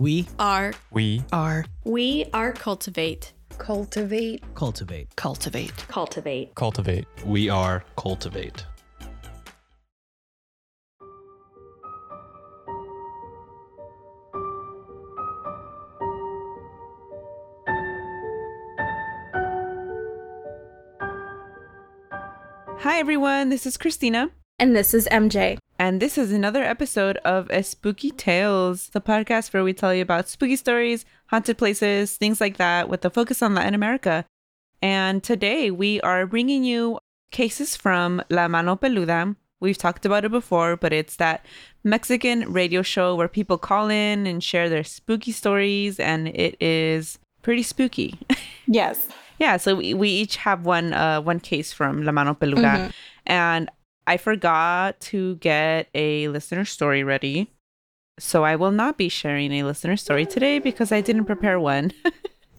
We are We are we are cultivate. Cultivate. cultivate. Cultivate. Cultivate. cultivate. We are cultivate. Hi, everyone. This is Christina, And this is MJ. And this is another episode of A Spooky Tales, the podcast where we tell you about spooky stories, haunted places, things like that, with a focus on Latin America. And today we are bringing you cases from La Mano Peluda. We've talked about it before, but it's that Mexican radio show where people call in and share their spooky stories, and it is pretty spooky. Yes. Yeah, so we, we each have one uh one case from La Mano Peluda. And I forgot to get a listener story ready. So I will not be sharing a listener story mm. today because I didn't prepare one.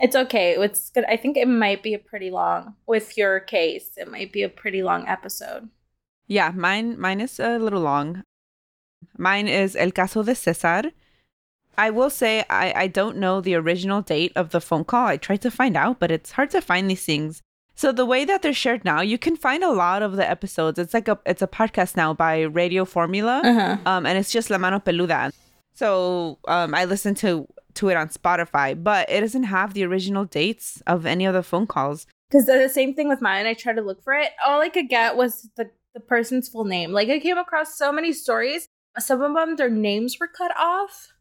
It's okay. It's good. I think it might be a pretty long with your case. It might be a pretty long episode. yeah, mine mine is a little long. Mine is El Caso de Cesar. I will say I, I don't know the original date of the phone call. I tried to find out, but it's hard to find these things. So the way that they're shared now, you can find a lot of the episodes. It's like a it's a podcast now by Radio Formula. Uh-huh. um, and it's just La Mano Peluda. So um, I listened to to it on Spotify, but it doesn't have the original dates of any of the phone calls. Because the same thing with mine. I tried to look for it. All I could get was the the person's full name. Like I came across so many stories. Some of them, their names were cut off,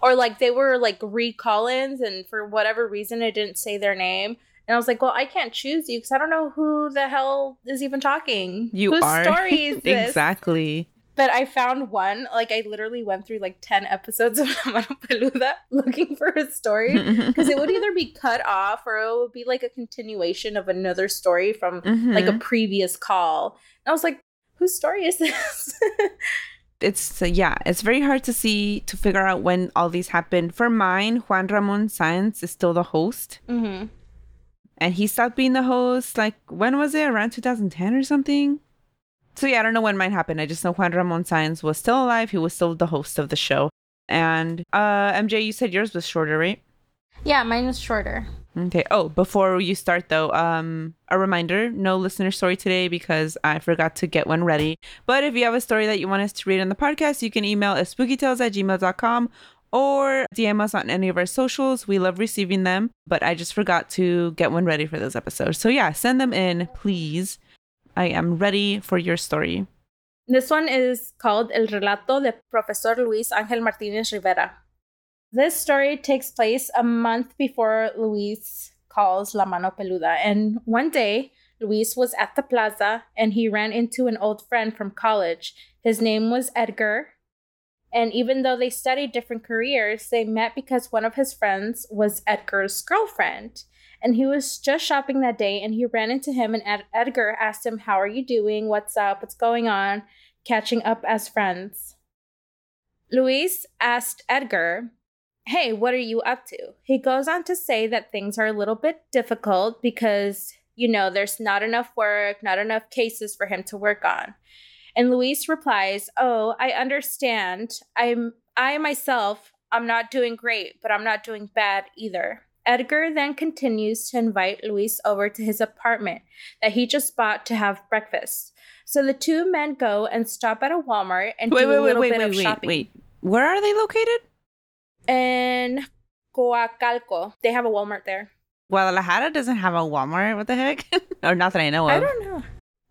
or like they were like recall-ins, and for whatever reason, it didn't say their name. And I was like, well, I can't choose you because I don't know who the hell is even talking. You Whose are story is this? exactly. But I found one. Like I literally went through like ten episodes of La Peluda looking for a story because it would either be cut off or it would be like a continuation of another story from like a previous call. And I was like, whose story is this? it's uh, yeah, it's very hard to see to figure out when all these happened. For mine, Juan Ramon Sáenz is still the host, mm-hmm. And he stopped being the host. Like when was it? Around 2010 or something. So yeah, I don't know when mine happened. I just know Juan Ramon Sáenz was still alive. He was still the host of the show. And uh MJ, you said yours was shorter, right? Yeah, mine is shorter. Okay. Oh, before you start though, um, a reminder: no listener story today because I forgot to get one ready. But if you have a story that you want us to read on the podcast, you can email us spookytales at gmail.com or DM us on any of our socials. We love receiving them, but I just forgot to get one ready for this episode. So yeah, send them in, please. I am ready for your story. This one is called El Relato de Profesor Luis Ángel Martínez Rivera. This story takes place a month before Luis calls La Mano Peluda. And one day, Luis was at the plaza and he ran into an old friend from college. His name was Edgar. And even though they studied different careers, they met because one of his friends was Edgar's girlfriend. And he was just shopping that day and he ran into him, and Ed- Edgar asked him, How are you doing? What's up? What's going on? Catching up as friends. Luis asked Edgar, Hey, what are you up to? He goes on to say that things are a little bit difficult because, you know, there's not enough work, not enough cases for him to work on. And Luis replies, "Oh, I understand. I'm I myself, I'm not doing great, but I'm not doing bad either." Edgar then continues to invite Luis over to his apartment that he just bought to have breakfast. So the two men go and stop at a Walmart and Wait, do wait, a wait, little wait, bit wait, of wait, shopping. wait. Where are they located? In Coacalco, they have a Walmart there. Guadalajara doesn't have a Walmart. What the heck? or not that I know of. I don't know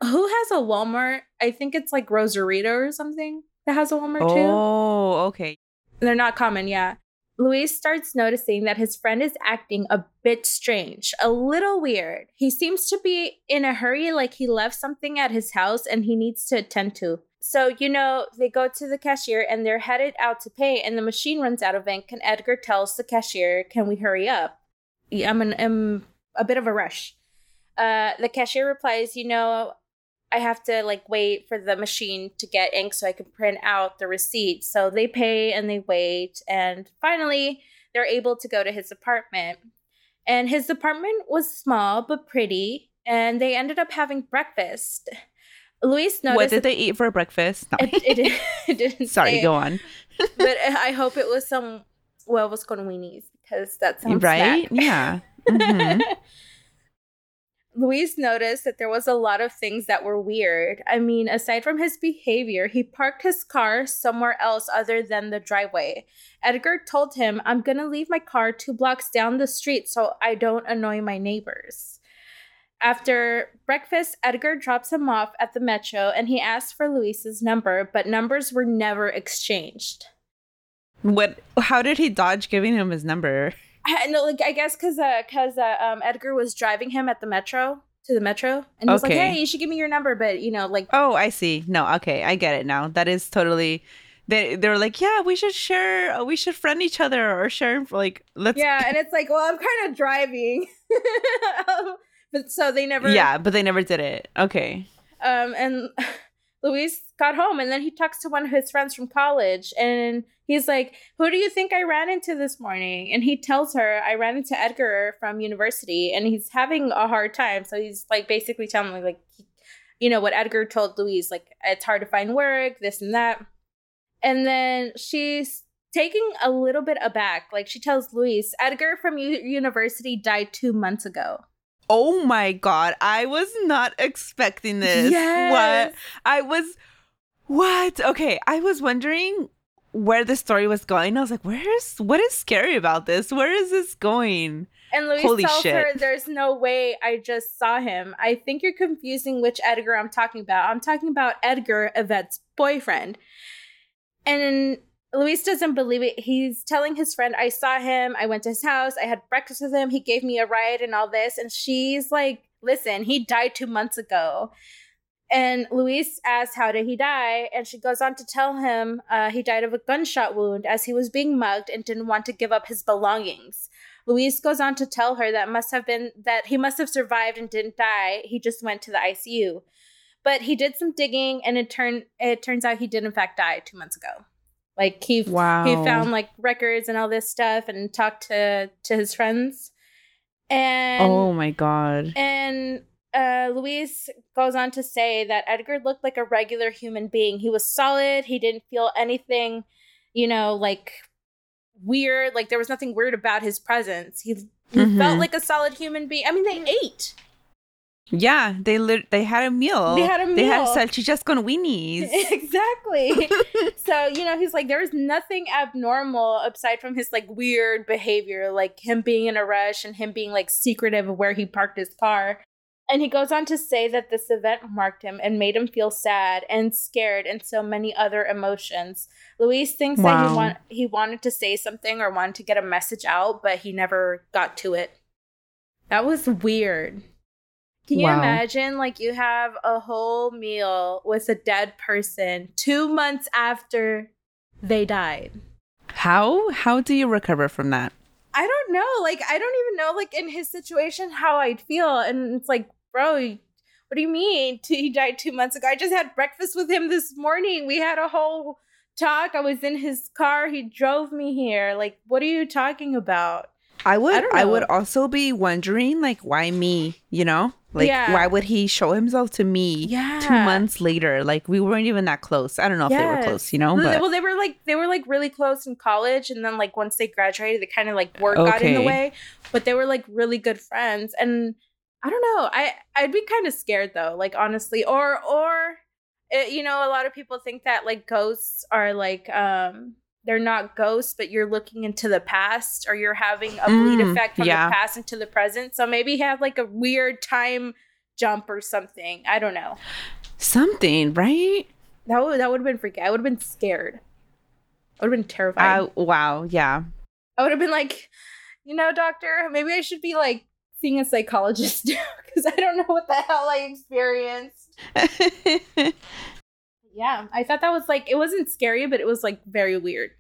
who has a Walmart. I think it's like Rosarito or something that has a Walmart too. Oh, okay. They're not common, yeah. Luis starts noticing that his friend is acting a bit strange, a little weird. He seems to be in a hurry, like he left something at his house and he needs to attend to. So, you know, they go to the cashier and they're headed out to pay, and the machine runs out of ink. And Edgar tells the cashier, Can we hurry up? I'm, in, I'm a bit of a rush. Uh, the cashier replies, You know, I have to like wait for the machine to get ink so I can print out the receipt. So they pay and they wait. And finally, they're able to go to his apartment. And his apartment was small but pretty. And they ended up having breakfast. Luis noticed. what did they eat for breakfast? No. It, it, it didn't Sorry, go on. but I hope it was some huevos con weenies because that sounds right? snack. Yeah. Mhm. Luis noticed that there was a lot of things that were weird. I mean, aside from his behavior, he parked his car somewhere else other than the driveway. Edgar told him, I'm gonna leave my car two blocks down the street so I don't annoy my neighbors. After breakfast, Edgar drops him off at the metro and he asks for Luis's number, but numbers were never exchanged. What? How did he dodge giving him his number? I no, like I guess because uh, cause uh, um, Edgar was driving him at the metro to the metro, and he was like, "Hey, you should give me your number," but you know, like Oh, I see. No, okay, I get it now. That is totally. They they were like, yeah, we should share. We should friend each other or share. Like, let's. yeah, and it's like, well, I'm kind of driving, but so they never, Yeah, but they never did it. Okay. Um, and Luis got home, and then he talks to one of his friends from college, and he's like, "Who do you think I ran into this morning?" And he tells her, "I ran into Edgar from university, and he's having a hard time." So he's like basically telling me like, you know, what Edgar told Luis, like it's hard to find work, this and that. And then she's taking a little bit aback. Like she tells Luis, Edgar from u- university died two months ago. Oh my god, I was not expecting this. Yes. What? I was what? Okay, I was wondering where the story was going. I was like, where's what is scary about this? Where is this going? And Luis Holy tells shit. her, "There's no way I just saw him. I think you're confusing which Edgar I'm talking about. I'm talking about Edgar, Yvette's boyfriend." And Luis doesn't believe it. He's telling his friend, "I saw him. I went to his house. I had breakfast with him. He gave me a ride and all this." And she's like, "Listen, he died two months ago." And Luis asks, How did he die? And she goes on to tell him uh, he died of a gunshot wound as he was being mugged and didn't want to give up his belongings. Luis goes on to tell her that must have been that he must have survived and didn't die. He just went to the ICU. But he did some digging and it turned it turns out he did in fact die two months ago. Like he Wow. he found like records and all this stuff and talked to to his friends. And oh my god. and uh, Luis goes on to say that Edgar looked like a regular human being. He was solid. He didn't feel anything, you know, like weird. Like there was nothing weird about his presence. He, he Mhm. felt like a solid human being. I mean, they ate. Yeah, they lit- they had a meal. They had a meal. They had meal. salchichas con weenies. exactly. so, you know, he's like, there was nothing abnormal aside from his like weird behavior, like him being in a rush and him being like secretive of where he parked his car. And he goes on to say that this event marked him and made him feel sad and scared and so many other emotions. Luis thinks that he want he wanted to say something or wanted to get a message out, but he never got to it. That was weird. Can you Wow. imagine like you have a whole meal with a dead person 2 months after they died? How how do you recover from that? I don't know. Like, I don't even know, like, in his situation, how I'd feel. And it's like, bro, what do you mean? He died two months ago. I just had breakfast with him this morning. We had a whole talk. I was in his car. He drove me here. Like, what are you talking about? I would I I, would also be wondering like why me, you know? Like Yeah. why would he show himself to me Yeah. two months later? Like we weren't even that close. I don't know if they were close, you know, Well, they- but well, they were like they were like really close in college, and then like once they graduated, they kind of like work got in the way. But they were like really good friends, and I don't know. I I'd be kind of scared though, like honestly, or or it, you know, a lot of people think that like ghosts are like um they're not ghosts, but you're looking into the past, or you're having a bleed Mm, effect from yeah. the past into the present. So maybe had like a weird time jump or something. I don't know. something, right? That would that would have been freaky. I would have been scared. I would have been terrified. Uh, wow, yeah. I would have been like, you know, doctor, maybe I should be like seeing a psychologist because I don't know what the hell I experienced. Yeah, I thought that was like it wasn't scary, but it was like very weird,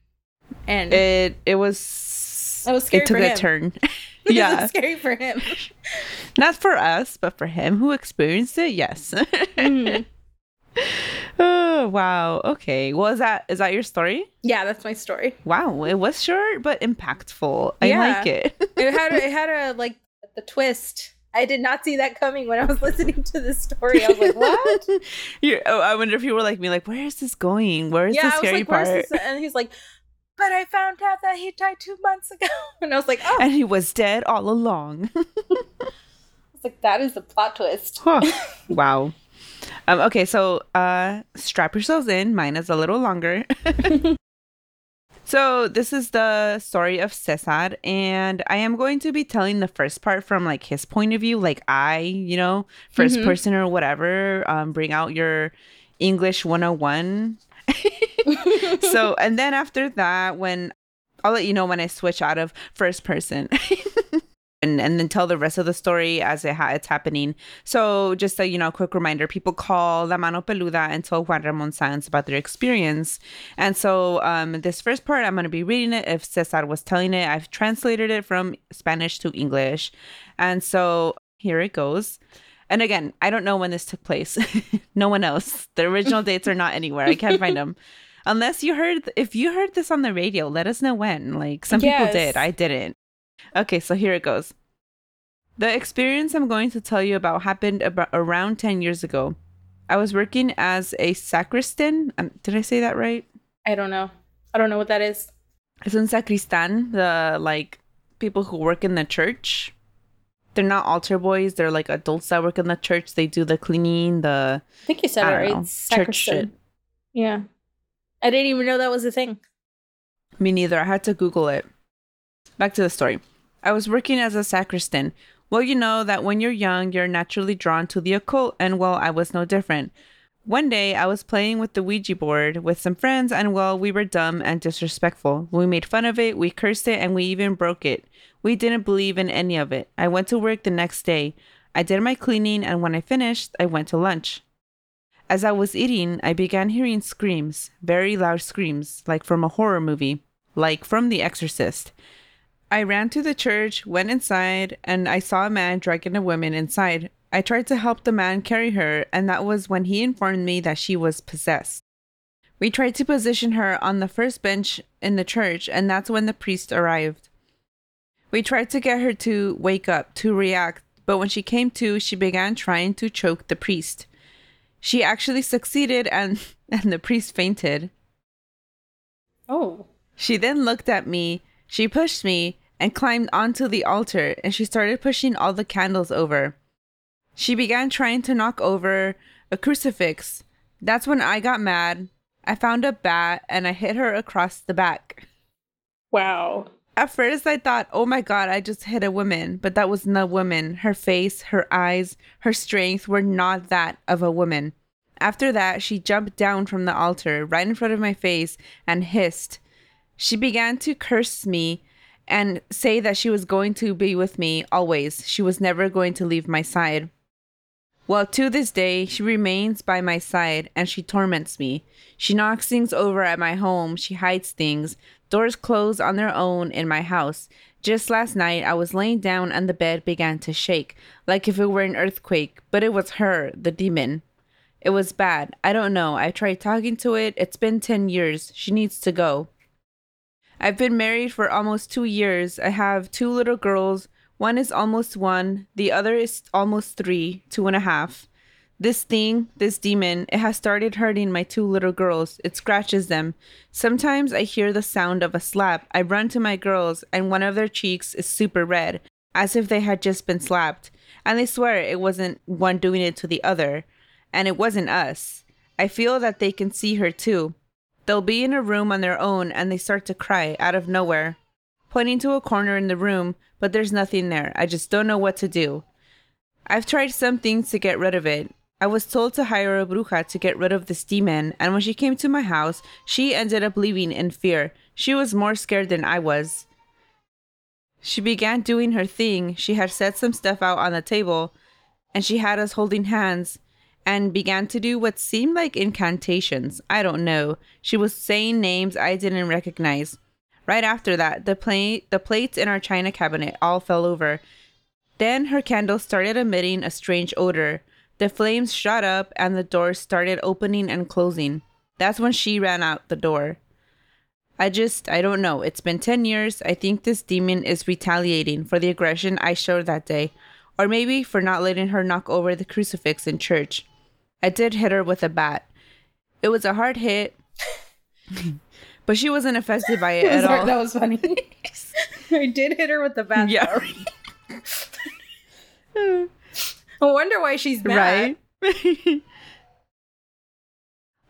and it, it was It was scary it took for a turn. was yeah. scary for him. Not for us, but for him who experienced it, yes. Mhm. oh wow. Okay. Well is that is that your story? Yeah, that's my story. Wow, it was short but impactful. I Yeah. like it. It had a, it had a like the twist. I did not see that coming when I was listening to this story. I was like, what? oh, I wonder if you were like me, like, where is this going? Where is yeah, the I was scary like, part? And he's like, but I found out that he died two months ago. And I was like, oh, And he was dead all along. I was like, that is a plot twist. Huh. wow. Um, okay, so uh, strap yourselves in. Mine is a little longer. so this is the story of Cesar, and I am going to be telling the first part from like his point of view, like I, you know, 1st Mhm. person or whatever. Um, bring out your English 101. so, and then after that, when I'll let you know when I switch out of first person. And, and then tell the rest of the story as it ha- it's happening. So, just a you know, quick reminder: people call La Mano Peluda and tell Juan Ramon Sáenz about their experience. And so, um, this first part, I'm going to be reading it. If Cesar was telling it, I've translated it from Spanish to English. And so, here it goes. And again, I don't know when this took place. no one else. The original dates are not anywhere. I can't find them. Unless you heard, if you heard this on the radio, let us know when. Like some people did, I didn't. Okay, so here it goes. The experience I'm going to tell you about happened about around 10 years ago. I was working as a sacristan. Um, Did I say that right? I don't know. I don't know what that is. Es un sacristan, the like people who work in the church. They're not altar boys, they're like adults that work in the church. They do the cleaning, the I think you said it right. know, church shit. Yeah. I didn't even know that was a thing. Me neither. I had to Google it. Back to the story. I was working as a sacristan. Well, you know that when you're young, you're naturally drawn to the occult, and well, I was no different. One day, I was playing with the Ouija board with some friends, and well, we were dumb and disrespectful. We made fun of it, we cursed it, and we even broke it. We didn't believe in any of it. I went to work the next day. I did my cleaning, and when I finished, I went to lunch. As I was eating, I began hearing screams, very loud screams, like from a horror movie, like from The Exorcist. I ran to the church, went inside, and I saw a man dragging a woman inside. I tried to help the man carry her, and that was when he informed me that she was possessed. We tried to position her on the first bench in the church, and that's when the priest arrived. We tried to get her to wake up, to react, but when she came to, she began trying to choke the priest. She actually succeeded, and, and the priest fainted. Oh. She then looked at me, she pushed me, and climbed onto the altar, and she started pushing all the candles over. She began trying to knock over a crucifix. That's when I got mad. I found a bat and I hit her across the back. Wow. At first, I thought, oh my god, I just hit a woman, but that was not a woman. Her face, her eyes, her strength were not that of a woman. After that, she jumped down from the altar right in front of my face and hissed. She began to curse me and say that she was going to be with me always. She was never going to leave my side. Well, to this day, she remains by my side and she torments me. She knocks things over at my home. She hides things. Doors close on their own in my house. Just last night, I was laying down and the bed began to shake, like if it were an earthquake, but it was her, the demon. It was bad. I don't know. I tried talking to it. It's been 10 years. She needs to go. I've been married for almost two years. I have two little girls. One is almost one, the other is almost three, two and a half. This thing, this demon, it has started hurting my two little girls. It scratches them. Sometimes I hear the sound of a slap. I run to my girls, and one of their cheeks is super red, as if they had just been slapped. And they swear it wasn't one doing it to the other, and it wasn't us. I feel that they can see her too. They'll be in a room on their own and they start to cry out of nowhere, pointing to a corner in the room, but there's nothing there. I just don't know what to do. I've tried some things to get rid of it. I was told to hire a bruja to get rid of this demon, and when she came to my house, she ended up leaving in fear. She was more scared than I was. She began doing her thing. She had set some stuff out on the table, and she had us holding hands and began to do what seemed like incantations. I don't know. She was saying names I didn't recognize. Right after that, the plate the plates in our china cabinet all fell over. Then her candle started emitting a strange odor. The flames shot up and the doors started opening and closing. That's when she ran out the door. I just, I don't know. It's been 10 years. I think this demon is retaliating for the aggression I showed that day, or maybe for not letting her knock over the crucifix in church. I did hit her with a bat. It was a hard hit, But she wasn't affected by it at all. That was funny. I did hit her with the bat. Yeah. I wonder why she's mad. right?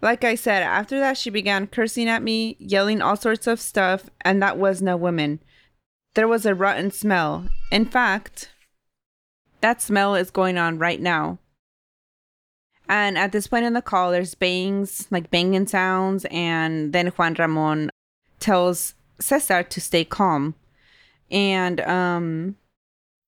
like I said, after that, she began cursing at me, yelling all sorts of stuff, and that was no woman. There was a rotten smell. In fact, that smell is going on right now. And at this point in the call, there's bangs, like banging sounds, and then Juan Ramon tells Cesar to stay calm. And um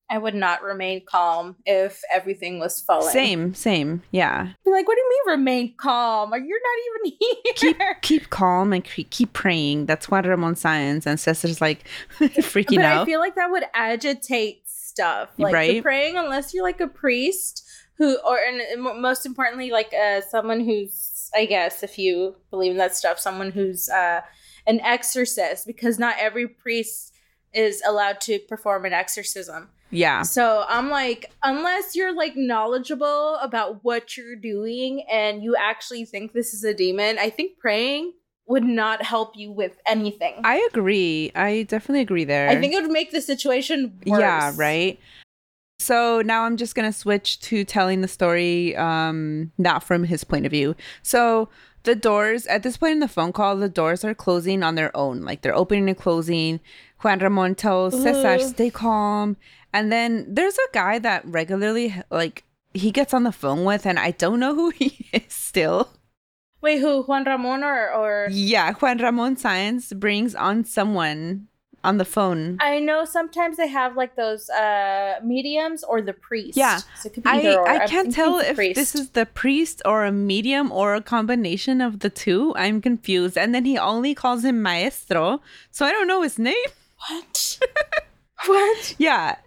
I would not remain calm if everything was falling. same, same, yeah. Be like, what do you mean remain calm? Are You're not even here. keep keep calm and keep, keep praying. That's what Ramon signs, and Cesar's like freaking but out. I feel like that would agitate stuff. Like Right. praying, unless you're like a priest who, or and most importantly, like uh, someone who's, I guess, if you believe in that stuff, someone who's uh, an exorcist, because not every priest is allowed to perform an exorcism. Yeah, So I'm like, unless you're like knowledgeable about what you're doing and you actually think this is a demon, I think praying would not help you with anything. I, agree. I definitely agree there. I think it would make the situation worse. yeah, right. So now I'm just gonna switch to telling the story, um, not from his point of view. So the doors at this point in the phone call, the doors are closing on their own, like they're opening and closing. Juan Ramon tells Cesar. "Stay calm." And then there's a guy that regularly, like, he gets on the phone with, and I don't know who he is still. Wait, who? Juan Ramon or or Yeah, Juan Ramon Sáenz brings on someone on the phone. I know sometimes they have like those uh mediums or the priest. Yeah. So it could be I, or. I can't thinking tell if priest. this is the priest or a medium or a combination of the two. I'm confused. And then he only calls him maestro. So I don't know his name. what? what? Yeah.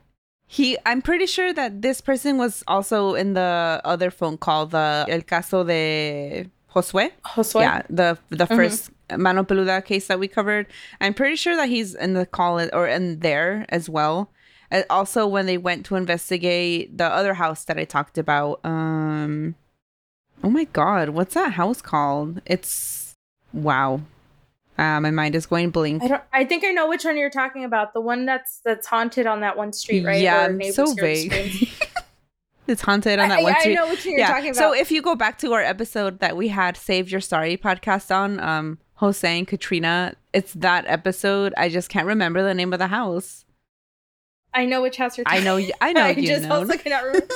He I'm pretty sure that this person was also in the other phone call, the El Caso de Josue. Josue? Yeah, the the 1st Mano Peluda case that we covered. I'm pretty sure that he's in the call or in there as well. Uh, also, when they went to investigate the other house that I talked about, um, oh my god, what's that house called? It's wow. Uh, my mind is going blank. I don't. I think I know which one you're talking about. The one that's that's haunted on that one street, right? Yeah, so vague. it's haunted on that I, one I street. know which one you're talking about. So if you go back to our episode that we had Save Your Story podcast on, um, Jose and Katrina, it's that episode. I just can't remember the name of the house. I know which house you're. Talking I know, I know I you just know. cannot remember.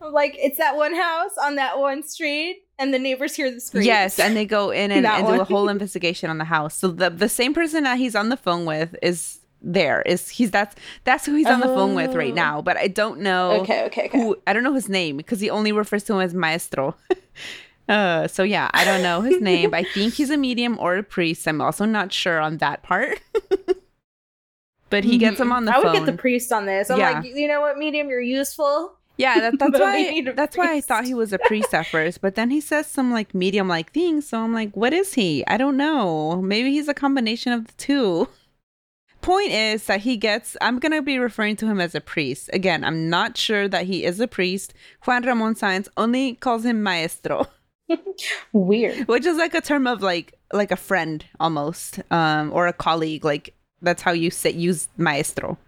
I'm like it's that one house on that one street, and the neighbors hear the screams. Yes, and they go in and, and do a whole investigation on the house. So the the same person that he's on the phone with is there. Is he's that's that's who he's on the phone with right now. But I don't know Okay. Okay. Okay. who. I don't know his name because he only refers to him as maestro. uh, so yeah, I don't know his name. I think he's a medium or a priest. I'm also not sure on that part. but he gets him on the Mm-hmm. I phone. would get the priest on this. I'm Yeah. like, you know what, medium, you're useful. Yeah, that, that's why that's why I thought he was a priest at first, but then he says some like medium like things, so I'm like, what is he? I don't know. Maybe he's a combination of the two. Point is that he gets I'm gonna be referring to him as a priest. Again, I'm not sure that he is a priest. Juan Ramon Sáenz only calls him maestro, Weird. which is like a term of like like a friend almost, um, or a colleague. Like that's how you say use maestro.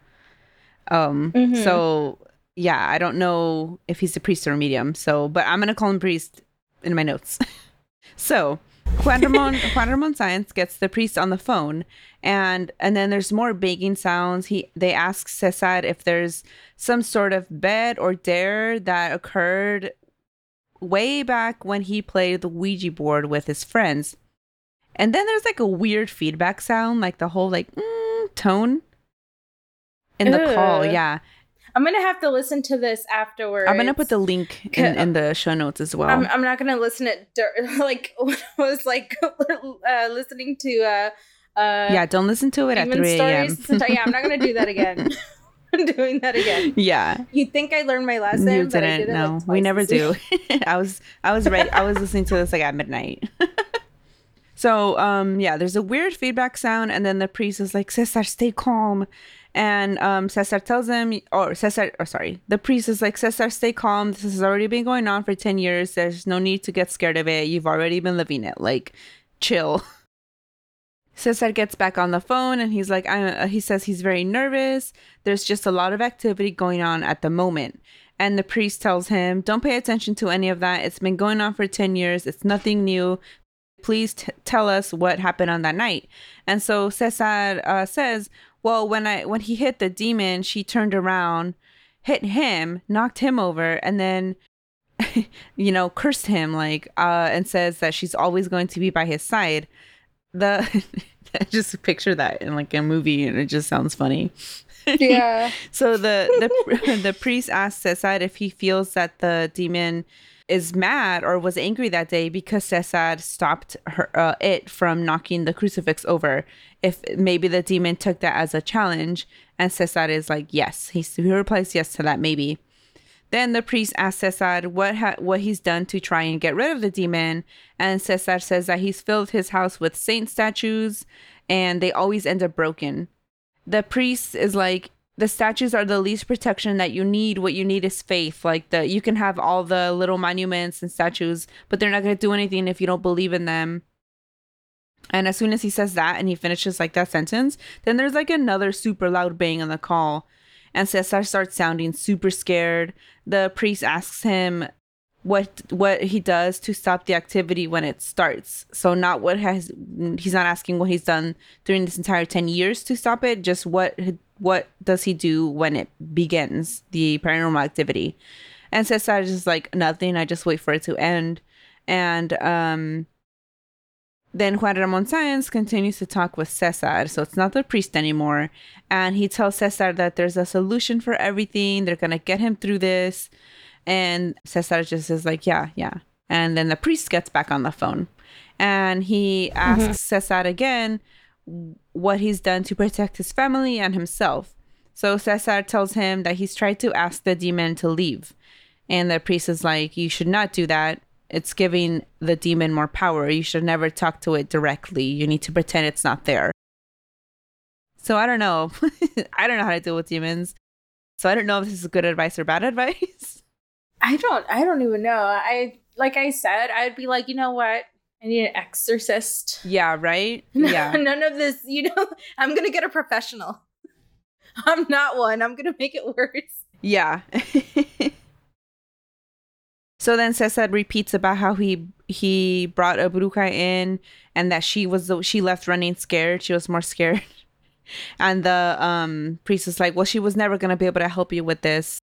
Um Mhm. so yeah, I don't know if he's a priest or a medium. So, but I'm gonna call him priest in my notes. so, Juan Ramon Juan Ramon Sáenz gets the priest on the phone, and and then there's more banging sounds. He they ask Cesar if there's some sort of bed or dare that occurred way back when he played the Ouija board with his friends. And then there's like a weird feedback sound, like the whole like mm, tone in the call. Yeah. I'm gonna have to listen to this afterwards. I'm gonna put the link in, in the show notes as well. I'm, I'm not gonna listen it dur- like when I was like uh, listening to uh, uh yeah, don't listen to it at 3 a.m. yeah, I'm not gonna do that again. I'm doing that again. yeah, You think I learned my lesson? you didn't. did it, No, like, we never do. I was, I was right. I was listening to this like at midnight. so, um, yeah, there's a weird feedback sound, and then the priest is like, "Cesar, stay calm." And um, Cesar tells him, or Cesar, or sorry, the priest is like, Cesar, stay calm. This has already been going on for 10 years. There's no need to get scared of it. You've already been living it. Like, chill. Cesar gets back on the phone and he's like, I, uh, he says he's very nervous. There's just a lot of activity going on at the moment. And the priest tells him, Don't pay attention to any of that. It's been going on for 10 years. It's nothing new. Please t- tell us what happened on that night. And so Cesar uh, says, Well, when I when he hit the demon, she turned around, hit him, knocked him over, and then you know, cursed him like uh and says that she's always going to be by his side. The just picture that in like a movie and it just sounds funny. Yeah. so the the the priest asks Cesar if he feels that the demon is mad or was angry that day because Cesar stopped her uh, it from knocking the crucifix over. If maybe the demon took that as a challenge, and Cesar is like, yes, he, he replies yes to that maybe. Then the priest asks Cesar what ha- what he's done to try and get rid of the demon, and Cesar says that he's filled his house with saint statues, and they always end up broken. The priest is like, the statues are the least protection that you need. What you need is faith. Like the you can have all the little monuments and statues, but they're not going to do anything if you don't believe in them. And as soon as he says that and he finishes like that sentence, then there's like another super loud bang on the call and Cesar starts sounding super scared. The priest asks him what what he does to stop the activity when it starts. So not what has he's not asking what he's done during this entire 10 years to stop it, just what what does he do when it begins the paranormal activity. And Cesar is just like nothing, I just wait for it to end. And um then Juan Ramon Sáenz continues to talk with Cesar, so it's not the priest anymore. And he tells Cesar that there's a solution for everything. They're going to get him through this. And Cesar just is like, yeah, yeah. And then the priest gets back on the phone and he asks mm-hmm. Cesar again what he's done to protect his family and himself. So Cesar tells him that he's tried to ask the demon to leave. And the priest is like, you should not do that it's giving the demon more power. You should never talk to it directly. You need to pretend it's not there. So I don't know. I don't know how to deal with demons. So I don't know if this is good advice or bad advice. I don't I don't even know. I like I said, I'd be like, you know what? I need an exorcist. Yeah, right? Yeah. None of this, you know, I'm gonna get a professional. I'm not one. I'm gonna make it worse. Yeah. So then Cesar repeats about how he he brought a bruja in and that she was the, she left running scared. She was more scared. and the um priest is like, "Well, she was never going to be able to help you with this."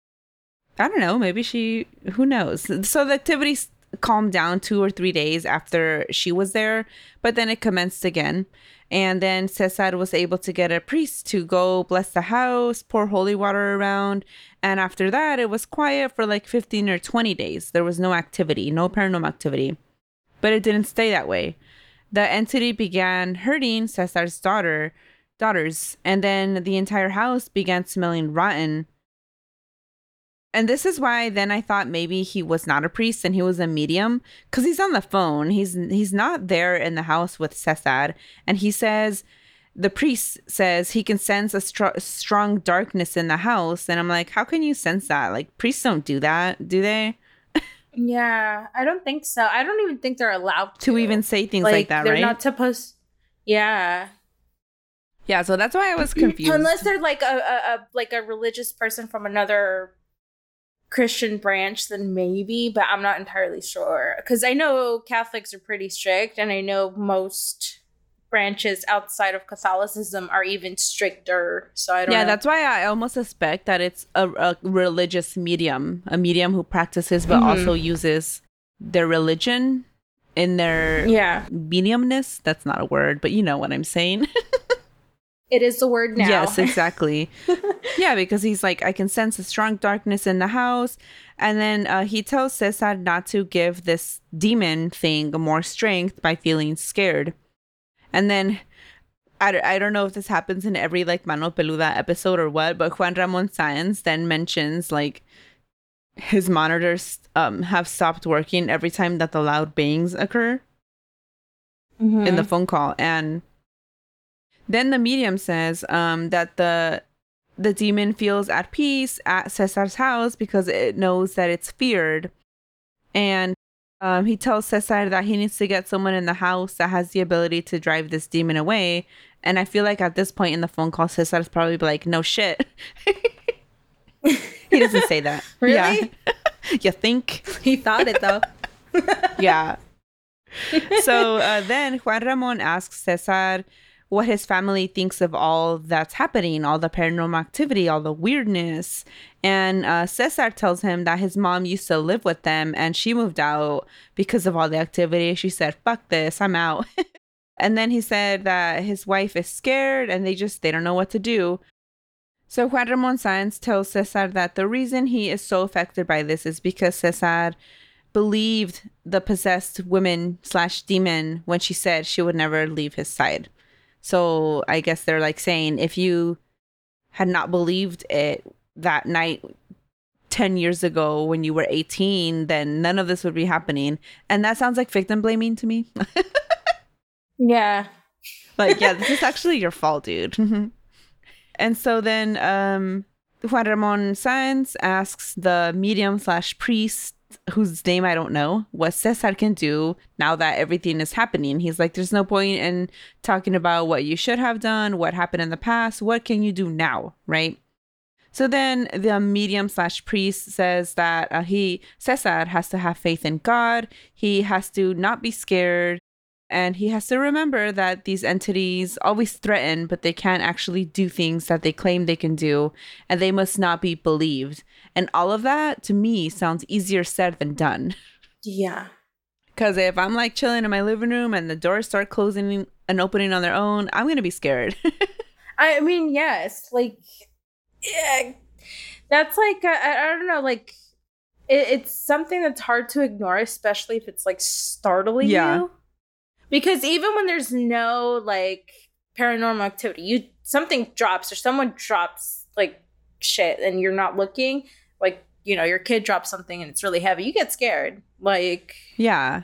I don't know, maybe she who knows. So the activities calmed down 2 or 3 days after she was there, but then it commenced again. And then Cesar was able to get a priest to go bless the house, pour holy water around. And after that, it was quiet for like 15 or 20 days. There was no activity, no paranormal activity. But it didn't stay that way. The entity began hurting Cesar's daughter, daughters, and then the entire house began smelling rotten and this is why then I thought maybe he was not a priest and he was a medium because he's on the phone. He's he's not there in the house with Cesar, and he says the priest says he can sense a str- strong darkness in the house, and I'm like, how can you sense that? Like priests don't do that, do they? yeah, I don't think so. I don't even think they're allowed to, to even say things like, like that. They're right? not supposed. Yeah. Yeah, so that's why I was confused. Unless they're like a, a, a like a religious person from another Christian branch, then maybe, but I'm not entirely sure. Because I know Catholics are pretty strict, and I know most branches outside of Catholicism are even stricter. So I don't Yeah, know. that's why I almost suspect that it's a, a religious medium, a medium who practices but mm-hmm. also uses their religion in their yeah mediumness. That's not a word, but you know what I'm saying. It is the word now. Yes, exactly. yeah, because he's like, I can sense a strong darkness in the house. And then uh, he tells Cesar not to give this demon thing more strength by feeling scared. And then I, I don't know if this happens in every like Mano Peluda episode or what, but Juan Ramon Sáenz then mentions like his monitors um, have stopped working every time that the loud bangs occur mm-hmm. in the phone call. And then the medium says um, that the the demon feels at peace at Cesar's house because it knows that it's feared. And Um, he tells Cesar that he needs to get someone in the house that has the ability to drive this demon away. And I feel like at this point in the phone call, Cesar's probably like, no shit. he doesn't say that. Really? Yeah. you think? He thought it though. yeah. so uh, then Juan Ramon asks Cesar what his family thinks of all that's happening, all the paranormal activity, all the weirdness. And uh, Cesar tells him that his mom used to live with them and she moved out because of all the activity. She said, fuck this, I'm out. and then he said that his wife is scared and they just, they don't know what to do. So Juan Ramon Sáenz tells Cesar that the reason he is so affected by this is because Cesar believed the possessed woman slash demon when she said she would never leave his side. So I guess they're like saying if you had not believed it that night 10 years ago when you were 18, then none of this would be happening. And that sounds like victim blaming to me. yeah. like, yeah, this is actually your fault, dude. and so then um Juan Ramon Sáenz asks the medium slash priest whose name I don't know, what Cesar can do now that everything is happening. He's like, there's no point in talking about what you should have done, what happened in the past. What can you do now? Right. So then the medium slash priest says that uh, he, Cesar, has to have faith in God. He has to not be scared. And he has to remember that these entities always threaten, but they can't actually do things that they claim they can do, and they must not be believed. And all of that to me sounds easier said than done. Yeah. Because if I'm like chilling in my living room and the doors start closing and opening on their own, I'm going to be scared. I mean, yes. Like, yeah. That's like, I, I don't know, like, it, it's something that's hard to ignore, especially if it's like startling Yeah. you. Because even when there's no like paranormal activity, you something drops or someone drops like shit and you're not looking, like, you know, your kid drops something and it's really heavy, you get scared. Like, yeah,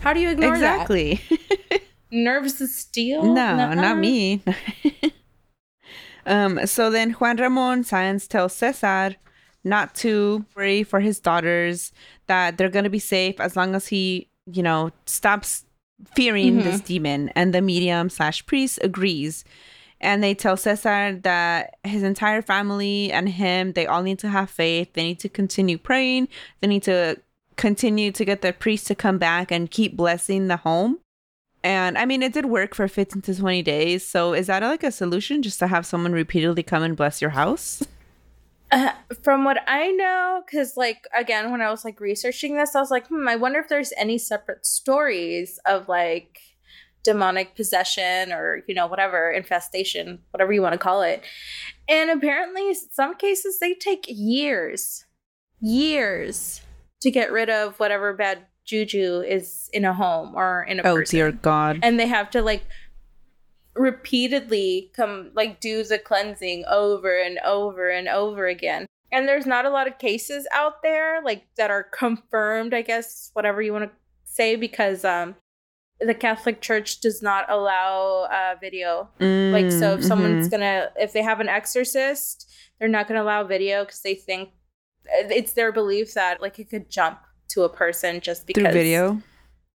how do you ignore exactly. that? Nerves of steel? no, not me. um. So then Juan Ramon Sáenz tells Cesar not to worry for his daughters, that they're going to be safe as long as he, you know, stops fearing Mhm. this demon. And the medium slash priest agrees. And they tell Cesar that his entire family and him, they all need to have faith. They need to continue praying. They need to continue to get the priest to come back and keep blessing the home. And I mean, it did work for 15 to 20 days. So is that like a solution just to have someone repeatedly come and bless your house? Uh, from what I know, because like again, when I was like researching this, I was like, hmm, I wonder if there's any separate stories of like demonic possession or you know whatever infestation, whatever you want to call it. And apparently, some cases they take years, years to get rid of whatever bad juju is in a home or in a Oh, person dear God. and they have to like repeatedly come like do the cleansing over and over and over again and there's not a lot of cases out there like that are confirmed i guess whatever you want to say because um the catholic church does not allow uh video like so if Mm, someone's mhm. gonna if they have an exorcist they're not gonna allow video because they think it's their belief that like it could jump to a person just because through video.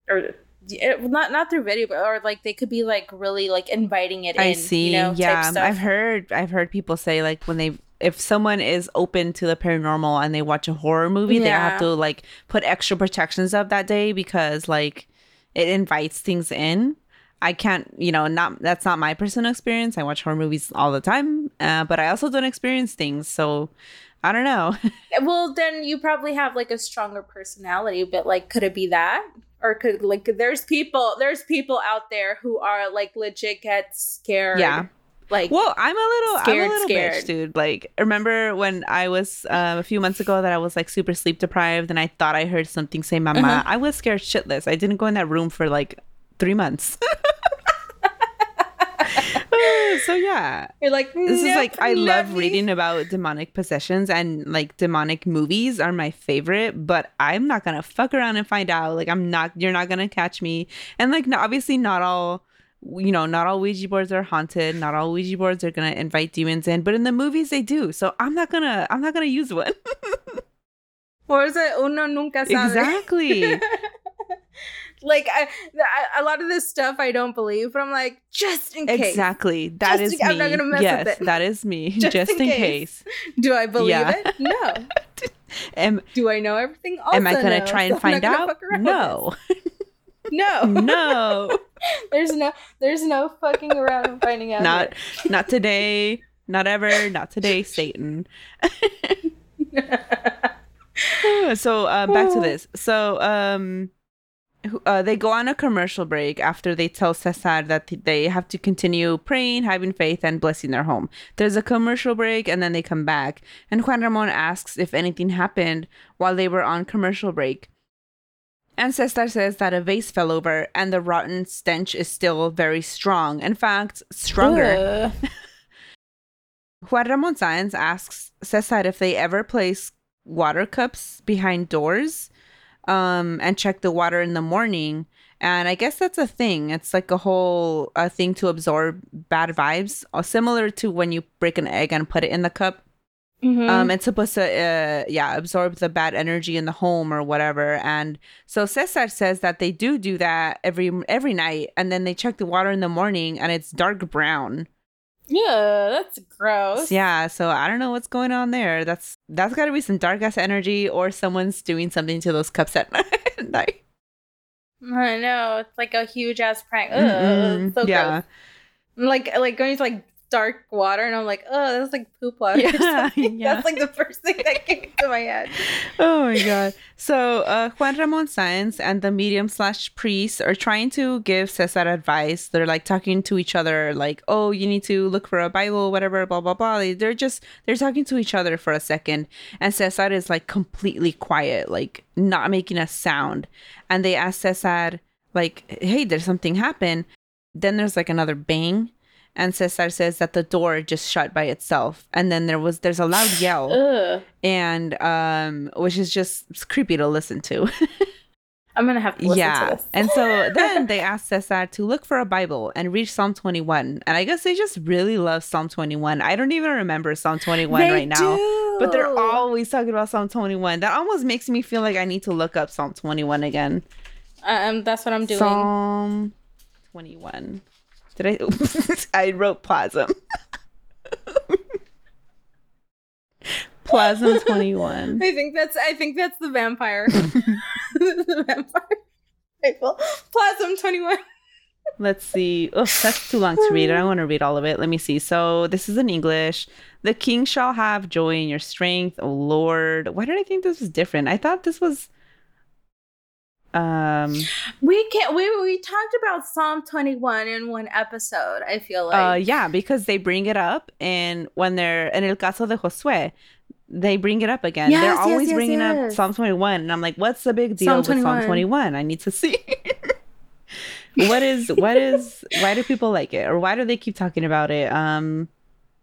or not not through video, but or like they could be like really like inviting it in. I see. You know, yeah. I've heard. I've heard people say like when they if someone is open to the paranormal and they watch a horror movie, they have to like put extra protections up that day because like it invites things in. I can't, you know, not that's not my personal experience. I watch horror movies all the time, uh, but I also don't experience things, so I don't know. Well, then you probably have like a stronger personality, but like, could it be that? Or could like there's people there's people out there who are like legit get scared. Yeah. Like Well, I'm a little, Scared, I'm a little scared. bitch, dude. Like, remember when I was um, a few months ago that I was like super sleep deprived and I thought I heard something say "mama." Uh-huh. I was scared shitless. I didn't go in that room for like three months. so yeah, you're like this is like I love me." reading about demonic possessions and like demonic movies are my favorite. But I'm not gonna fuck around and find out. Like, I'm not. You're not gonna catch me. And like, no, obviously, not all you know, not all Ouija boards are haunted. Not all Ouija boards are gonna invite demons in, but in the movies they do. So I'm not gonna, I'm not gonna use one. Or is it uno nunca sabe? exactly. like I, I, a lot of this stuff I don't believe, but I'm like, just in case. Exactly. That Just is in- me. I'm not gonna mess with yes, it. that is me. Just Just, in in, case. case. Do I believe Yeah. it? No. Am, Do I know everything? Also, am I gonna no. try and I'm find out? with No. No. no. there's no there's no fucking around and finding out. Not not today. Not ever. Not today, Satan. so uh, back to this. So um, uh, they go on a commercial break after they tell Cesar that th- they have to continue praying, having faith, and blessing their home. There's a commercial break, and then they come back. And Juan Ramon asks if anything happened while they were on commercial break. And Cesar says that a vase fell over, and the rotten stench is still very strong. In fact, stronger. Juan Ramon Sáenz asks Cesar if they ever place water cups behind doors um, and check the water in the morning. And I guess that's a thing. It's like a whole uh, thing to absorb bad vibes, uh, similar to when you break an egg and put it in the cup. Mhm. Um, it's supposed to, uh, yeah, absorb the bad energy in the home or whatever. And so Cesar says that they do do that every every night, and then they check the water in the morning, and it's dark brown. Yeah, that's gross. Yeah, so I don't know what's going on there. That's that's got to be some dark ass energy, or someone's doing something to those cups at night. I know. It's like a huge ass prank. Ugh, so yeah, gross. Like like going to like dark water and I'm like, oh, that's like poop water. Yeah, yeah. That's like the first thing that came to my head. oh my god. So uh, Juan Ramon Sáenz and the medium slash priest are trying to give Cesar advice. They're like talking to each other, like, "Oh, you need to look for a Bible, whatever." Blah blah blah. They- They're just they're talking to each other for a second, and Cesar is like completely quiet, like not making a sound. And they ask Cesar, like, "Hey, did something happen?" Then there's like another bang. And Cesar says that the door just shut by itself, and then there was there's a loud yell. Ugh. and um which is just it's creepy to listen to. I'm gonna have to listen yeah. to this. and so then they asked cesar to look for a bible and read psalm 21 and i guess they just really love psalm 21 i don't even remember psalm 21 They right now but they're always talking about psalm 21 that almost makes me feel like i need to look up psalm 21 again. Um, that's what I'm doing. psalm 21 did i i wrote plasm plasm 21 I think that's I think that's the vampire. the vampire. Rifle. Plasm 21. Let's see. Oh, that's too long to read. I don't want to read all of it. Let me see. So this is in English. The king shall have joy in your strength, O Lord. Why did I think this was different? I thought this was um We can't we we talked about Psalm 21 in one episode, I feel like. uh yeah, because they bring it up and when they're in el caso de Josué, they bring it up again. Yes, they're always yes, bringing yes. up Psalm 21 and I'm like, what's the big deal Psalm with Psalm 21. 21? I need to see. what is what is why do people like it or why do they keep talking about it? Um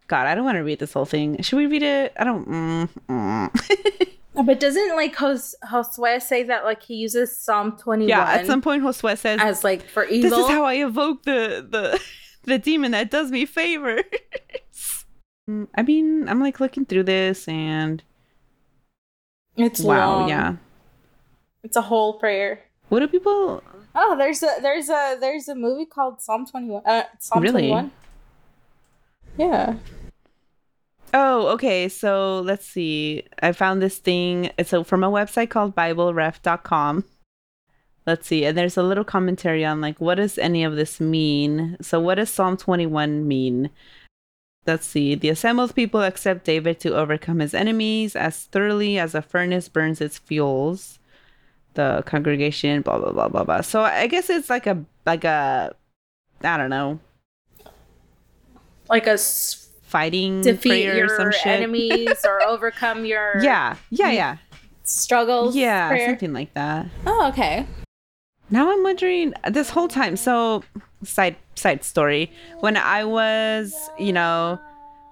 God, I don't want to read this whole thing. Should we read it? I don't. Mm, mm. but doesn't like Jos- Josue say that like he uses Psalm 21 yeah, at some point, Josue says, as like for evil. "This is how I evoke the the the demon that does me favors." Mm, I mean, I'm like looking through this, and it's wow, long. yeah. It's a whole prayer. What do people? Oh, there's a there's a there's a movie called Psalm 21. Uh, Psalm Really? 21. Yeah. Oh, okay. So let's see. I found this thing. It's a, from a website called BibleRef.com. Let's see. And there's a little commentary on like what does any of this mean? So what does Psalm 21 mean? Let's see. The assembled people accept David to overcome his enemies as thoroughly as a furnace burns its fuels. The congregation, blah blah blah blah blah. So I guess it's like a like a I don't know Like a fighting defeat prayer or some your shit. enemies or overcome your Yeah, yeah, yeah. struggles. Yeah, prayer. something like that. Oh, okay. Now I'm wondering this whole time. So, side side story. When I was, you know,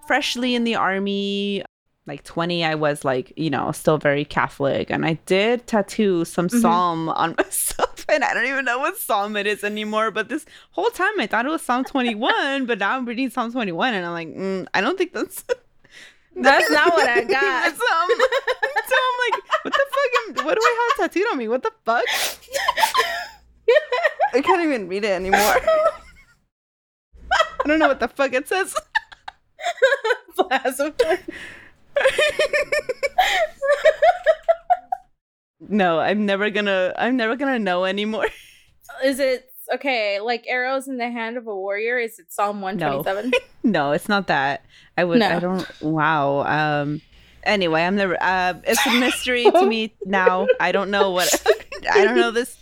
freshly in the army, like 20, I was like, you know, still very Catholic, and I did tattoo some Mhm. psalm on myself, and I don't even know what psalm it is anymore. But this whole time I thought it was Psalm 21, but now I'm reading Psalm 21, and I'm like, mm, I don't think that's. That's not what I got. That's, um, so I'm like, what the fuck? am- What do I have tattooed on me? What the fuck? I can't even read it anymore. I don't know what the fuck it says. No, I'm never gonna. I'm never gonna know anymore. Is it okay? Like arrows in the hand of a warrior? Is it Psalm one twenty seven? No, it's not that. I would. I don't. Wow. Um. Anyway, I'm never. Uh, it's a mystery to me now. I don't know what. I don't know this.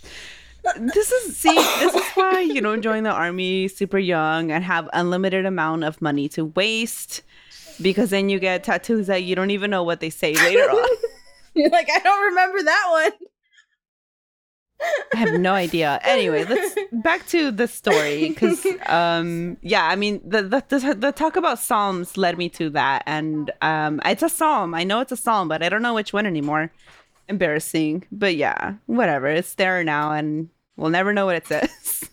This is see. This is why you don't join the army super young and have unlimited amount of money to waste, because then you get tattoos that you don't even know what they say later on. You're like, I don't remember that one. I have no idea. Anyway, let's back to the story because, um, yeah, I mean, the, the the the talk about psalms led me to that, and um, it's a psalm. I know it's a psalm, but I don't know which one anymore. Embarrassing, but yeah, whatever. It's there now, and we'll never know what it says.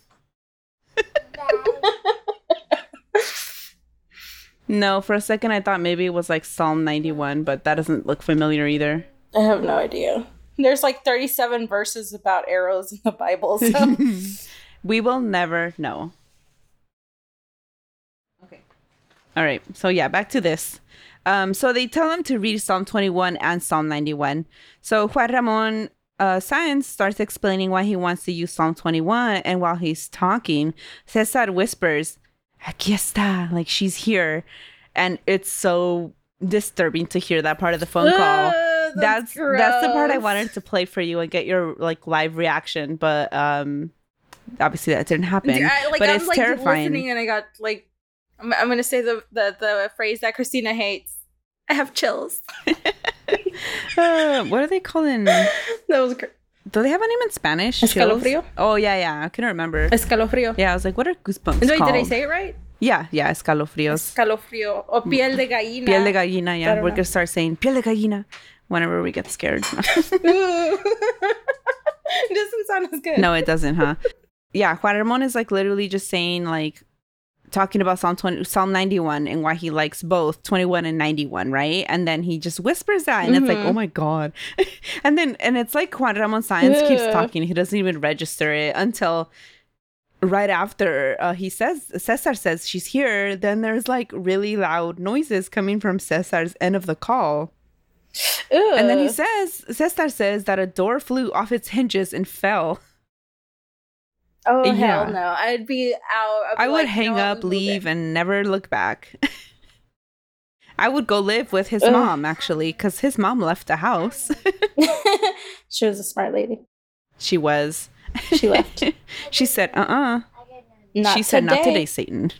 No, for a second I thought maybe it was like Psalm ninety one, but that doesn't look familiar either. I have no idea. There's like 37 verses about arrows in the Bible. So we will never know. Okay. All right. So yeah, back to this. Um, so they tell him to read Psalm 21 and Psalm 91. So Juan Ramon uh, Sáenz starts explaining why he wants to use Psalm 21, and while he's talking, Cesar whispers, "Aquí está," like she's here, and it's so disturbing to hear that part of the phone call Ugh, that's that's the part I wanted to play for you and get your like live reaction, but um obviously that didn't happen. I, like, but I'm it's like terrifying. listening and I got like, I'm, I'm gonna say the, the the phrase that Christina hates. I have chills. Uh, what are they calling? That was gr- Do they have a name in Spanish? Escalofrío? Oh yeah, yeah. I couldn't remember. escalofrío. Yeah, I was like, what are goosebumps Wait, did I say it right? Yeah, yeah, escalofríos. Escalofrío o mm. piel de gallina. Piel de gallina. Yeah, we're gonna start saying piel de gallina whenever we get scared. it doesn't sound as good. no, it doesn't, huh? Yeah, Juan Ramon is like literally just saying like talking about Psalm 20, Psalm 91 and why he likes both 21 and 91, right? And then he just whispers that and it's like, Mhm. "Oh my god." and then and it's like Juan Ramon Sáenz keeps talking. He doesn't even register it until right after uh, he says Cesar says she's here, then there's like really loud noises coming from Cesar's end of the call. And then he says Cesar says that a door flew off its hinges and fell. "Oh Yeah. hell no!" I'd be out. I'd be I would like, hang "You know what? up, leave, and never look back. I would go live with his Ugh. mom actually, because his mom left the house. she was a smart lady. she was. She left. she said, "Uh, uh Not She said, "Not today. today, Satan."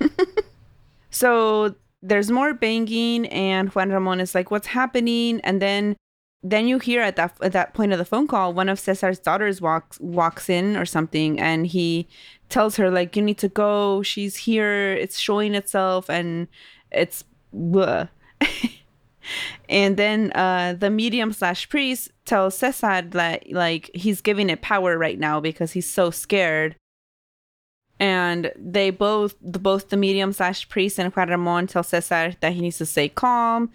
so there's more banging, and Juan Ramon is like, "What's happening?" And then, then you hear at that at that point of the phone call, one of Cesar's daughters walks walks in or something, and he tells her like, "You need to go. She's here. It's showing itself, and it's." And then uh, the medium slash priest tells Cesar that like he's giving it power right now because he's so scared and they both the, both the medium slash priest and Juan Ramon tell Cesar that he needs to stay calm.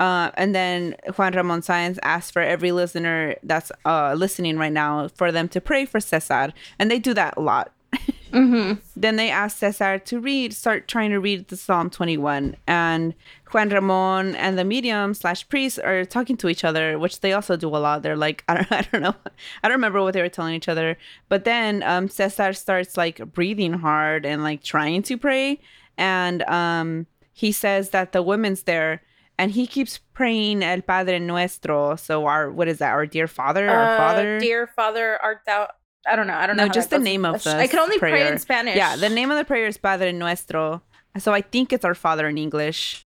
Uh, and then Juan Ramon Sáenz asks for every listener that's uh, listening right now for them to pray for Cesar, and they do that a lot. Mm-hmm. Then they ask Cesar to read, start trying to read the Psalm 21. And Juan Ramon and the medium slash priest are talking to each other, which they also do a lot. They're like, I don't, I don't know. I don't remember what they were telling each other. But then um, Cesar starts like breathing hard and like trying to pray. And um, he says that the women's there and he keeps praying El Padre Nuestro. So our, what is that? Our dear Father, our Uh, Father. dear Father, art thou? I don't know. I don't know. No, how just the goes. name of the I can only pray in Spanish. Yeah, the name of the prayer is Padre Nuestro. So I think it's our Father in English.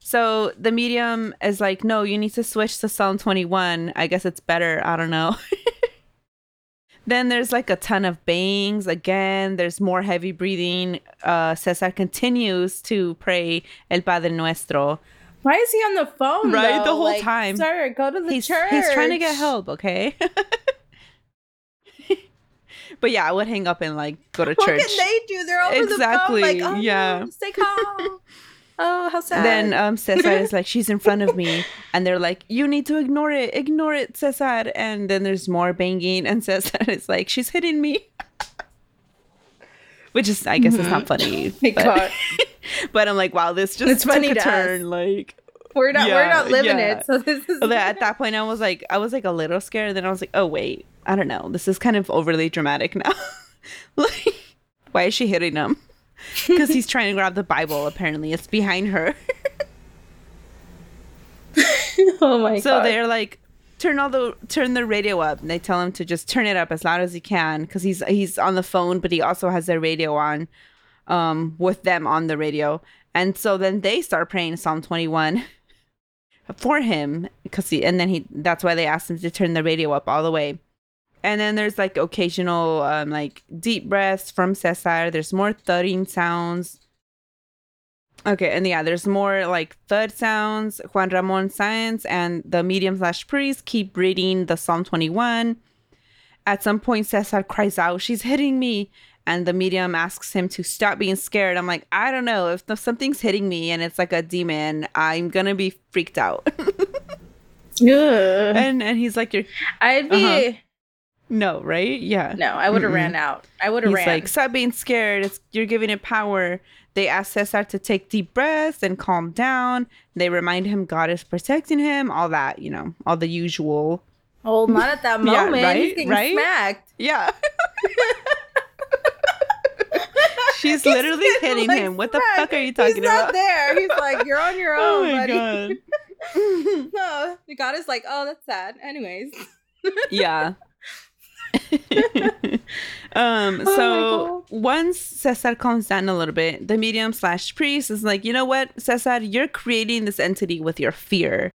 So the medium is like, no, you need to switch to Psalm 21. I guess it's better. I don't know. then there's like a ton of bangs. Again, there's more heavy breathing. Uh, Cesar continues to pray El Padre Nuestro. Why is he on the phone? Right, though? the whole Like, time. Sir, go to the He's, church. he's trying to get help, okay? but yeah, I would hang up and like go to What church. What can they do? They're over Exactly, the phone. Like, oh, yeah. stay calm. Oh, how sad. Then um, Cesar is like, she's in front of me. And they're like, you need to ignore it. Ignore it, Cesar. And then there's more banging. And Cesar is like, she's hitting me. Which is, I guess, it's not funny. My but. but I'm like, wow, this just It's took funny a to us. turn. Like, we're not we're not living yeah. it. So this is at that point, I was like, I was like a little scared. Then I was like, oh wait, I don't know. This is kind of overly dramatic now. like, why is she hitting him? Because he's trying to grab the Bible. Apparently, it's behind her. Oh my god. so god. they're like, turn all the turn the radio up. And they tell him to just turn it up as loud as he can because he's he's on the phone, but he also has their radio on, um, with them on the radio. And so then they start praying Psalm 21 for him because he and then he that's why they asked him to turn the radio up all the way. And then there's like occasional um like deep breaths from Cesar. There's more thudding sounds. Okay, and yeah, there's more like thud sounds. Juan Ramon Sáenz and the medium slash priest keep reading the Psalm 21. At some point, Cesar cries out, She's hitting me. And the medium asks him to stop being scared. I'm like, I don't know. If something's hitting me and it's like a demon, I'm going to be freaked out. And and he's like, You're I'd be Uh-huh. no, right? Yeah. no. I would have ran out. I would have ran. He's like, stop being scared. It's you're giving it power. They ask Cesar to take deep breaths and calm down. They remind him God is protecting him. All that, you know, all the usual. oh, not at that Yeah, moment. right, He's getting right? smacked. Yeah. She's literally He's hitting like him. What the fuck are you talking about? He's not there. He's like, you're on your own, Oh own, my buddy. god. no, the god is like, oh, that's sad. Anyways. yeah. um Oh so once Cesar calms down a little bit, the medium slash priest is like, you know what, Cesar, you're creating this entity with your fear.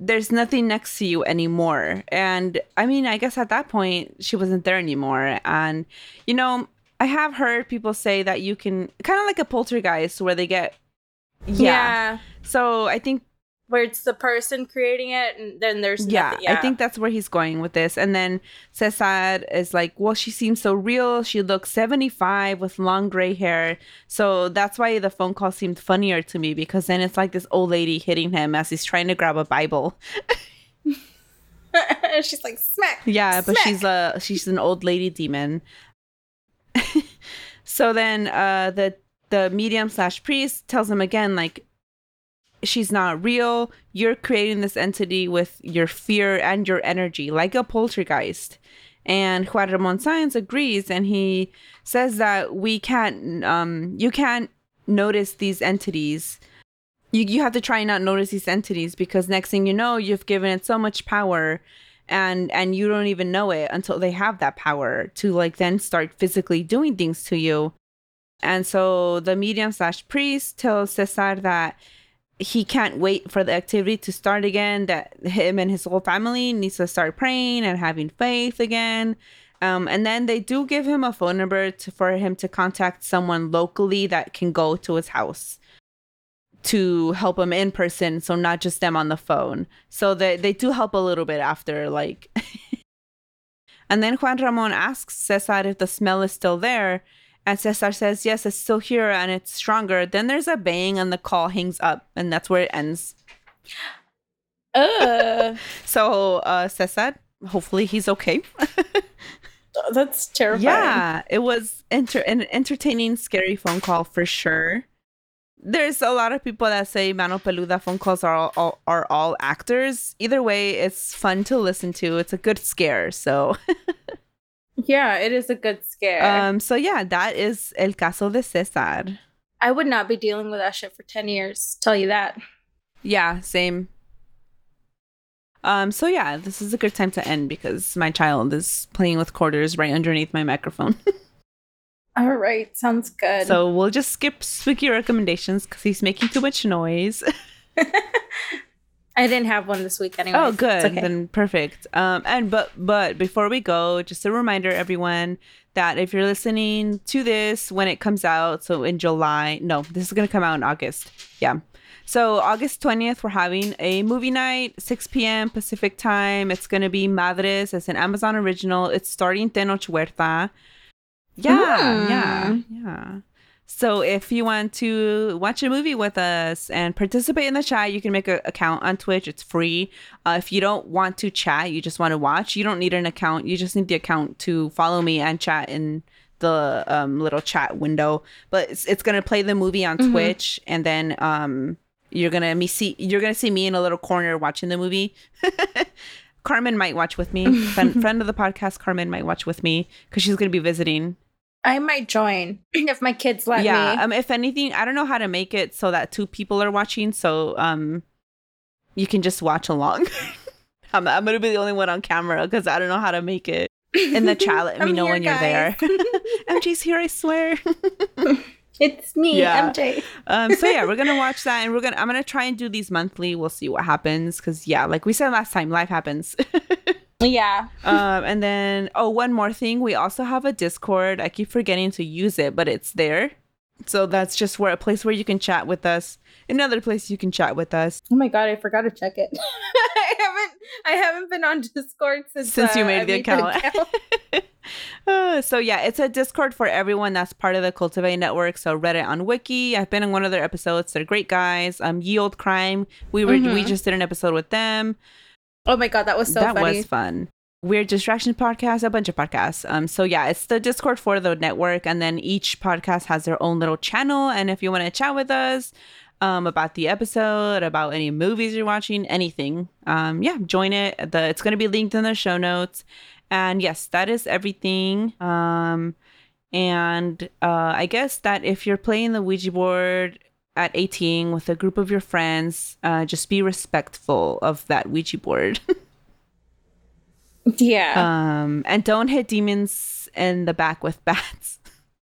There's nothing next to you anymore. And I mean, I guess at that point she wasn't there anymore. And you know, I have heard people say that you can kind of like a poltergeist where they get yeah. So I think Where it's the person creating it, and then there's yeah, nothing- I think that's where he's going with this. And then Cesar is like, well, she seems so real. She looks 75 with long gray hair. So that's why the phone call seemed funnier to me because then it's like this old lady hitting him as he's trying to grab a Bible. she's like smack. Yeah, but she's a she's an old lady demon. so then uh the the medium slash priest tells him again like she's not real. You're creating this entity with your fear and your energy, like a poltergeist. And Juan Ramon Sáenz agrees, and he says that we can't, um, you can't notice these entities. You you have to try and not notice these entities because next thing you know, you've given it so much power, and and you don't even know it until they have that power to like then start physically doing things to you. And so the medium slash priest tells Cesar that he can't wait for the activity to start again, that him and his whole family needs to start praying and having faith again. Um, and then they do give him a phone number to, for him to contact someone locally that can go to his house to help them in person. So not just them on the phone. So they, they do help a little bit after like. and then Juan Ramon asks Cesar if the smell is still there. And Cesar says, yes, it's still here and it's stronger. Then there's a bang and the call hangs up, and that's where it ends. Ugh, So, uh, Cesar, hopefully he's okay. that's terrifying. yeah, it was enter- an entertaining, scary phone call for sure. There's a lot of people that say Mano Peluda phone calls are all, all are all actors. Either way, it's fun to listen to. It's a good scare. So, yeah, it is a good scare. um, so yeah, that is El Caso de Cesar. I would not be dealing with that shit for ten years. Tell you that. Yeah, same. Um, so yeah, this is a good time to end because my child is playing with quarters right underneath my microphone. All right, sounds good. so we'll just skip spooky recommendations because he's making too much noise. I didn't have one this week anyway. oh, good. Okay. Then perfect. Um, and but but before we go, just a reminder, everyone, that if you're listening to this when it comes out, so in July, no, this is gonna come out in August. Yeah. So August 20th, we're having a movie night, 6 p.m. Pacific time. It's gonna be Madres. It's an Amazon original. It's starting Tenoch Huerta. Yeah, Hmm. yeah, yeah. So if you want to watch a movie with us and participate in the chat, you can make an account on Twitch. It's free. Uh, if you don't want to chat, you just want to watch, you don't need an account. You just need the account to follow me and chat in the um, little chat window. But it's, it's gonna play the movie on Mhm. Twitch, and then um, you're gonna me see you're gonna see me in a little corner watching the movie. Carmen might watch with me. friend, friend of the podcast, Carmen might watch with me because she's gonna be visiting. I might join if my kids let yeah me. um if anything i don't know how to make it so that two people are watching so um you can just watch along I'm, I'm gonna be the only one on camera because i don't know how to make it in the chat let me know here, when you're there guys. mj's here i swear it's me, Yeah. MJ. um so yeah we're gonna watch that and we're gonna i'm gonna try and do these monthly we'll see what happens because yeah like we said last time life happens Yeah. um and then oh one more thing we also have a discord i keep forgetting to use it but it's there so that's just where a place where you can chat with us another place you can chat with us Oh my god, I forgot to check it. I haven't I haven't been on Discord since since you uh, made I the account. Uh, so yeah, it's a Discord for everyone that's part of the Cultivate Network. So Reddit on Wiki. I've been in one of their episodes. They're great guys. Um, Yield Crime. We were we Mhm. just did an episode with them. Oh my god, that was so that funny. was fun. Weird Distraction podcast, a bunch of podcasts. Um, so yeah, it's the Discord for the network, and then each podcast has their own little channel. And if you want to chat with us, um, about the episode, about any movies you're watching, anything, um, yeah, join it. The it's gonna be linked in the show notes. And yes, that is everything. Um, and uh, I guess that if you're playing the Ouija board at 18 with a group of your friends, uh, just be respectful of that Ouija board. Yeah. um, and don't hit demons in the back with bats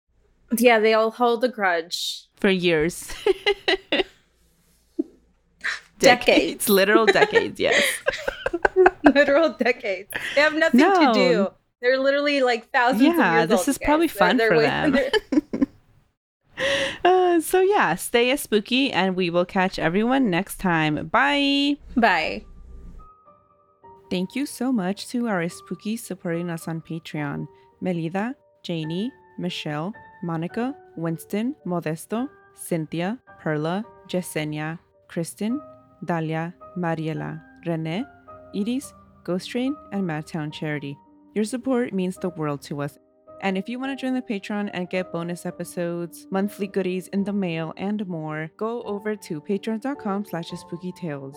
yeah, they all hold a grudge. for years. Decades. literal decades, yes. Literal decades. They have nothing No. to do. They're literally like thousands of Yeah, this old, is guys. probably They're- fun they're for way- them. Uh, so yeah, stay as spooky, and we will catch everyone next time. Bye. Bye. Thank you so much to our spooky supporting us on Patreon. Melida, Janie, Michelle, Monica, Winston, Modesto, Cynthia, Perla, Yesenia, Kristen, Dalia, Mariela, Rene, Iris, Ghost Train, and Madtown Charity. Your support means the world to us. And if you want to join the Patreon and get bonus episodes, monthly goodies in the mail, and more, go over to patreon.com slash spooky tales.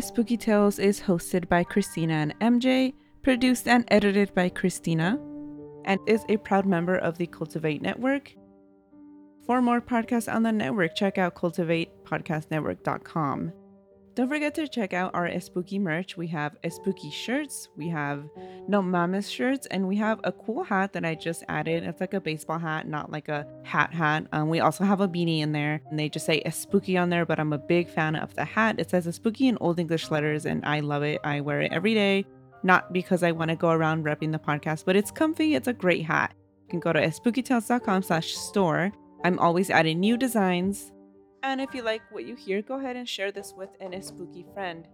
Spooky Tales is hosted by Christina and MJ, produced and edited by Christina, and is a proud member of the Cultivate Network. For more podcasts on the network, check out cultivatepodcastnetwork.com. Don't forget to check out our spooky merch. We have spooky shirts, we have no mamas shirts, and we have a cool hat that I just added. It's like a baseball hat, not like a hat hat. Um, we also have a beanie in there, and they just say spooky on there. But I'm a big fan of the hat. It says spooky in old English letters, and I love it. I wear it every day, not because I want to go around repping the podcast, but it's comfy. It's a great hat. You can go to spookytales.com/store. I'm always adding new designs. And if you like what you hear, go ahead and share this with an spooky friend.